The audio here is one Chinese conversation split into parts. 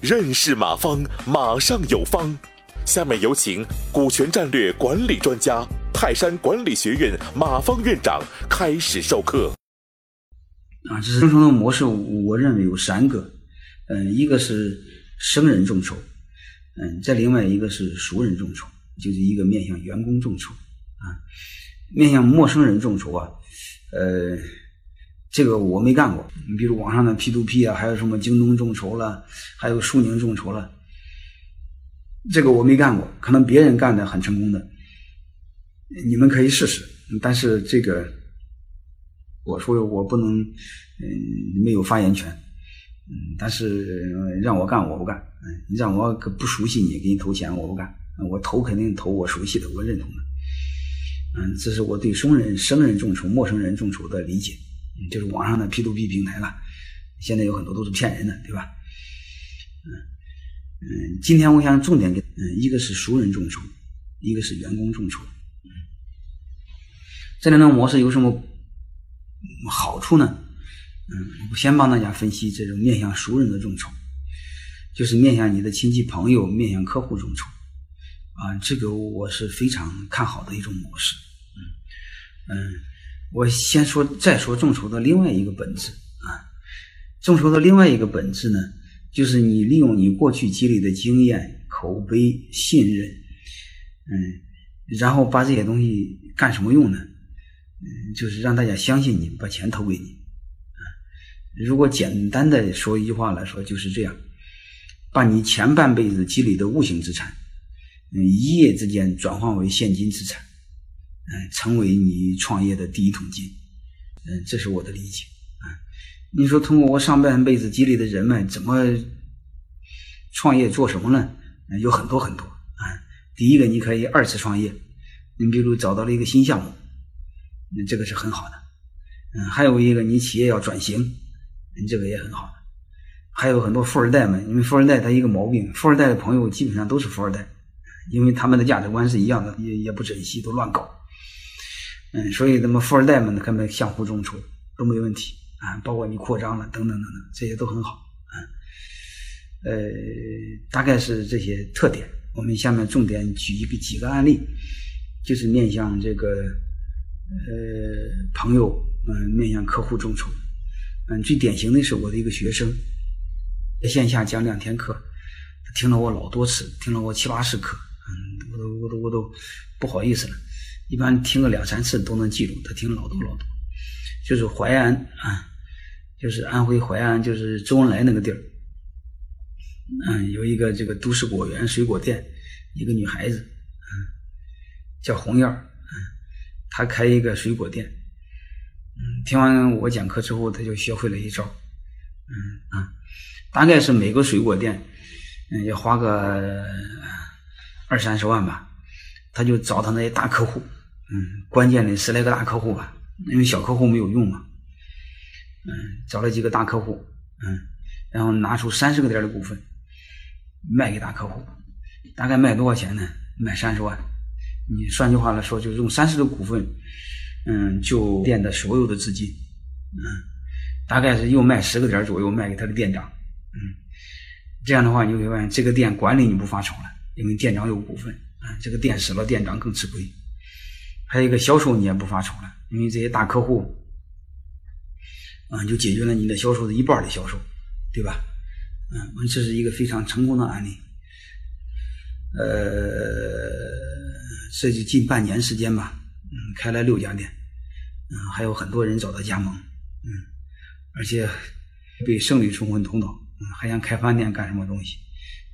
认识马方，马上有方。下面有请股权战略管理专家、泰山管理学院马方院长开始授课。啊，这是众筹的模式，我认为有三个。嗯，一个是生人众筹，嗯，再另外一个是熟人众筹，就是一个面向员工众筹啊，面向陌生人众筹啊，呃。这个我没干过，你比如网上的 P to P 啊，还有什么京东众筹了，还有苏宁众筹了，这个我没干过，可能别人干的很成功的，你们可以试试。但是这个我说我不能，嗯，没有发言权，嗯，但是让我干我不干，嗯，让我不熟悉你给你投钱我不干，我投肯定投我熟悉的我认同的，嗯，这是我对生人生人众筹、陌生人众筹的理解。就是网上的 P to P 平台了，现在有很多都是骗人的，对吧？嗯嗯，今天我想重点给，嗯，一个是熟人众筹，一个是员工众筹。这两种模式有什么好处呢？嗯，我先帮大家分析这种面向熟人的众筹，就是面向你的亲戚朋友、面向客户众筹。啊，这个我是非常看好的一种模式。嗯嗯。我先说，再说众筹的另外一个本质啊，众筹的另外一个本质呢，就是你利用你过去积累的经验、口碑、信任，嗯，然后把这些东西干什么用呢？嗯，就是让大家相信你，把钱投给你。如果简单的说一句话来说，就是这样，把你前半辈子积累的无形资产，嗯，一夜之间转换为现金资产。嗯，成为你创业的第一桶金，嗯，这是我的理解啊。你说通过我上半辈子积累的人脉，怎么创业做什么呢？有很多很多啊。第一个，你可以二次创业，你比如找到了一个新项目，那这个是很好的。嗯，还有一个，你企业要转型，你这个也很好。还有很多富二代们，因为富二代他一个毛病，富二代的朋友基本上都是富二代，因为他们的价值观是一样的，也也不珍惜，都乱搞。嗯，所以那么富二代们呢，他们相互众筹都没问题啊，包括你扩张了等等等等，这些都很好啊。呃，大概是这些特点。我们下面重点举一个几个案例，就是面向这个呃朋友，嗯，面向客户众筹。嗯，最典型的是我的一个学生，在线下讲两天课，听了我老多次，听了我七八十课，嗯，我都我都我都不好意思了。一般听个两三次都能记住，他听老多老多。就是淮安啊，就是安徽淮安，就是周恩来那个地儿。嗯，有一个这个都市果园水果店，一个女孩子，嗯，叫红燕儿，嗯，她开一个水果店。嗯，听完我讲课之后，她就学会了一招。嗯啊，大概是每个水果店，嗯，要花个二三十万吧，他就找他那些大客户。嗯，关键的十来个大客户吧，因为小客户没有用嘛。嗯，找了几个大客户，嗯，然后拿出三十个点的股份卖给大客户，大概卖多少钱呢？卖三十万。你换句话来说，就用三十的股份，嗯，就店的所有的资金，嗯，大概是又卖十个点左右卖给他的店长，嗯，这样的话你会发现这个店管理你不发愁了，因为店长有股份，啊，这个店死了，店长更吃亏。还有一个销售，你也不发愁了，因为这些大客户，嗯，就解决了你的销售的一半的销售，对吧？嗯，这是一个非常成功的案例。呃，这就近半年时间吧，嗯，开了六家店，嗯，还有很多人找他加盟，嗯，而且被胜利冲昏头脑，还想开饭店干什么东西？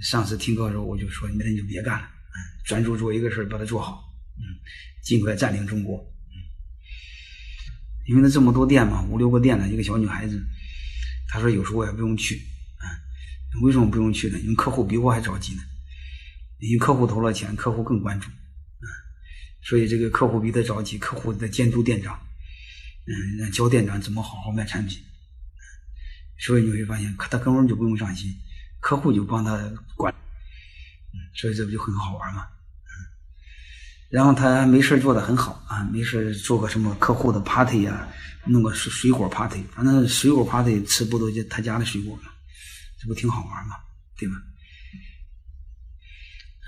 上次听课的时候我就说，那你就别干了，嗯，专注做一个事儿，把它做好。嗯，尽快占领中国。因为他这么多店嘛，五六个店的一个小女孩子，她说有时候我也不用去。啊，为什么不用去呢？因为客户比我还着急呢。因为客户投了钱，客户更关注。啊，所以这个客户比他着急，客户在监督店长。嗯，让教店长怎么好好卖产品。所以你会发现，他根本就不用上心，客户就帮他管。嗯，所以这不就很好玩吗？然后他没事做的很好啊，没事做个什么客户的 party 呀，弄个水水果 party，反正水果 party 吃不都就他家的水果吗？这不挺好玩吗？对吧？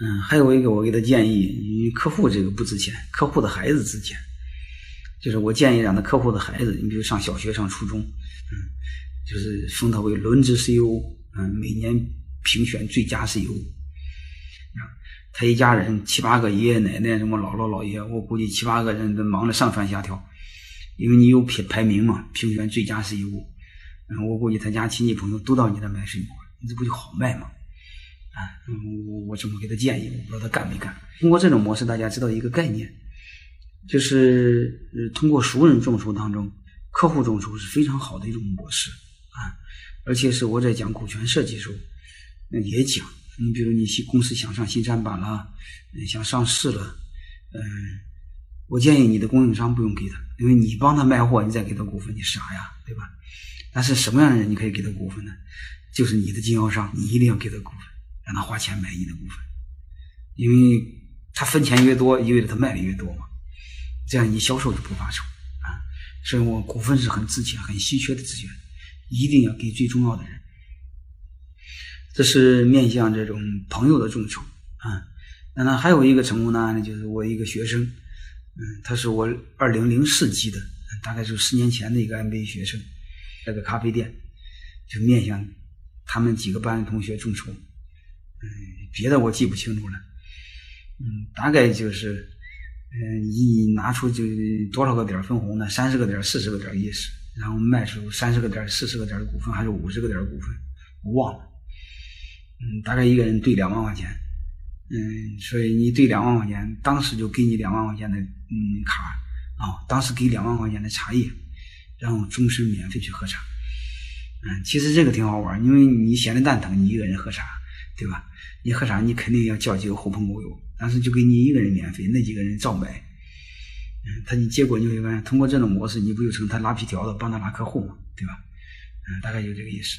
嗯，还有一个我给他建议，因为客户这个不值钱，客户的孩子值钱。就是我建议让他客户的孩子，你比如上小学、上初中，嗯，就是封他为轮值 CEO，嗯，每年评选最佳 CEO。啊，他一家人七八个爷爷奶奶，什么姥姥姥爷，我估计七八个人都忙得上蹿下跳，因为你有评排名嘛，评选最佳是一物。嗯，我估计他家亲戚朋友都到你那买水果，你这不就好卖吗？啊，我我这么给他建议，我不知道他干没干。通过这种模式，大家知道一个概念。就是，通过熟人众筹当中，客户众筹是非常好的一种模式啊，而且是我在讲股权设计时候，那也讲，你比如你公司想上新三板了，想上市了，嗯，我建议你的供应商不用给他，因为你帮他卖货，你再给他股份，你傻呀，对吧？但是什么样的人你可以给他股份呢？就是你的经销商，你一定要给他股份，让他花钱买你的股份，因为他分钱越多，意味着他卖的越多嘛。这样你销售就不发愁啊，所以我股份是很值钱、很稀缺的资源，一定要给最重要的人。这是面向这种朋友的众筹啊。那那还有一个成功的案例，就是我一个学生，嗯，他是我二零零四级的，大概是十年前的一个 MBA 学生，在个咖啡店，就面向他们几个班的同学众筹，嗯，别的我记不清楚了，嗯，大概就是。嗯，一拿出就多少个点分红呢？三十个点、四十个点意思，然后卖出三十个点、四十个点的股份，还是五十个点的股份，我忘了。嗯，大概一个人兑两万块钱。嗯，所以你兑两万块钱，当时就给你两万块钱的嗯卡啊，当时给两万块钱的茶叶，然后终身免费去喝茶。嗯，其实这个挺好玩，因为你闲的蛋疼，你一个人喝茶，对吧？你喝茶，你肯定要叫几个狐朋狗友。但是就给你一个人免费，那几个人照买。嗯，他你结果你会发现，通过这种模式，你不就成他拉皮条的，帮他拉客户嘛，对吧？嗯，大概就这个意思。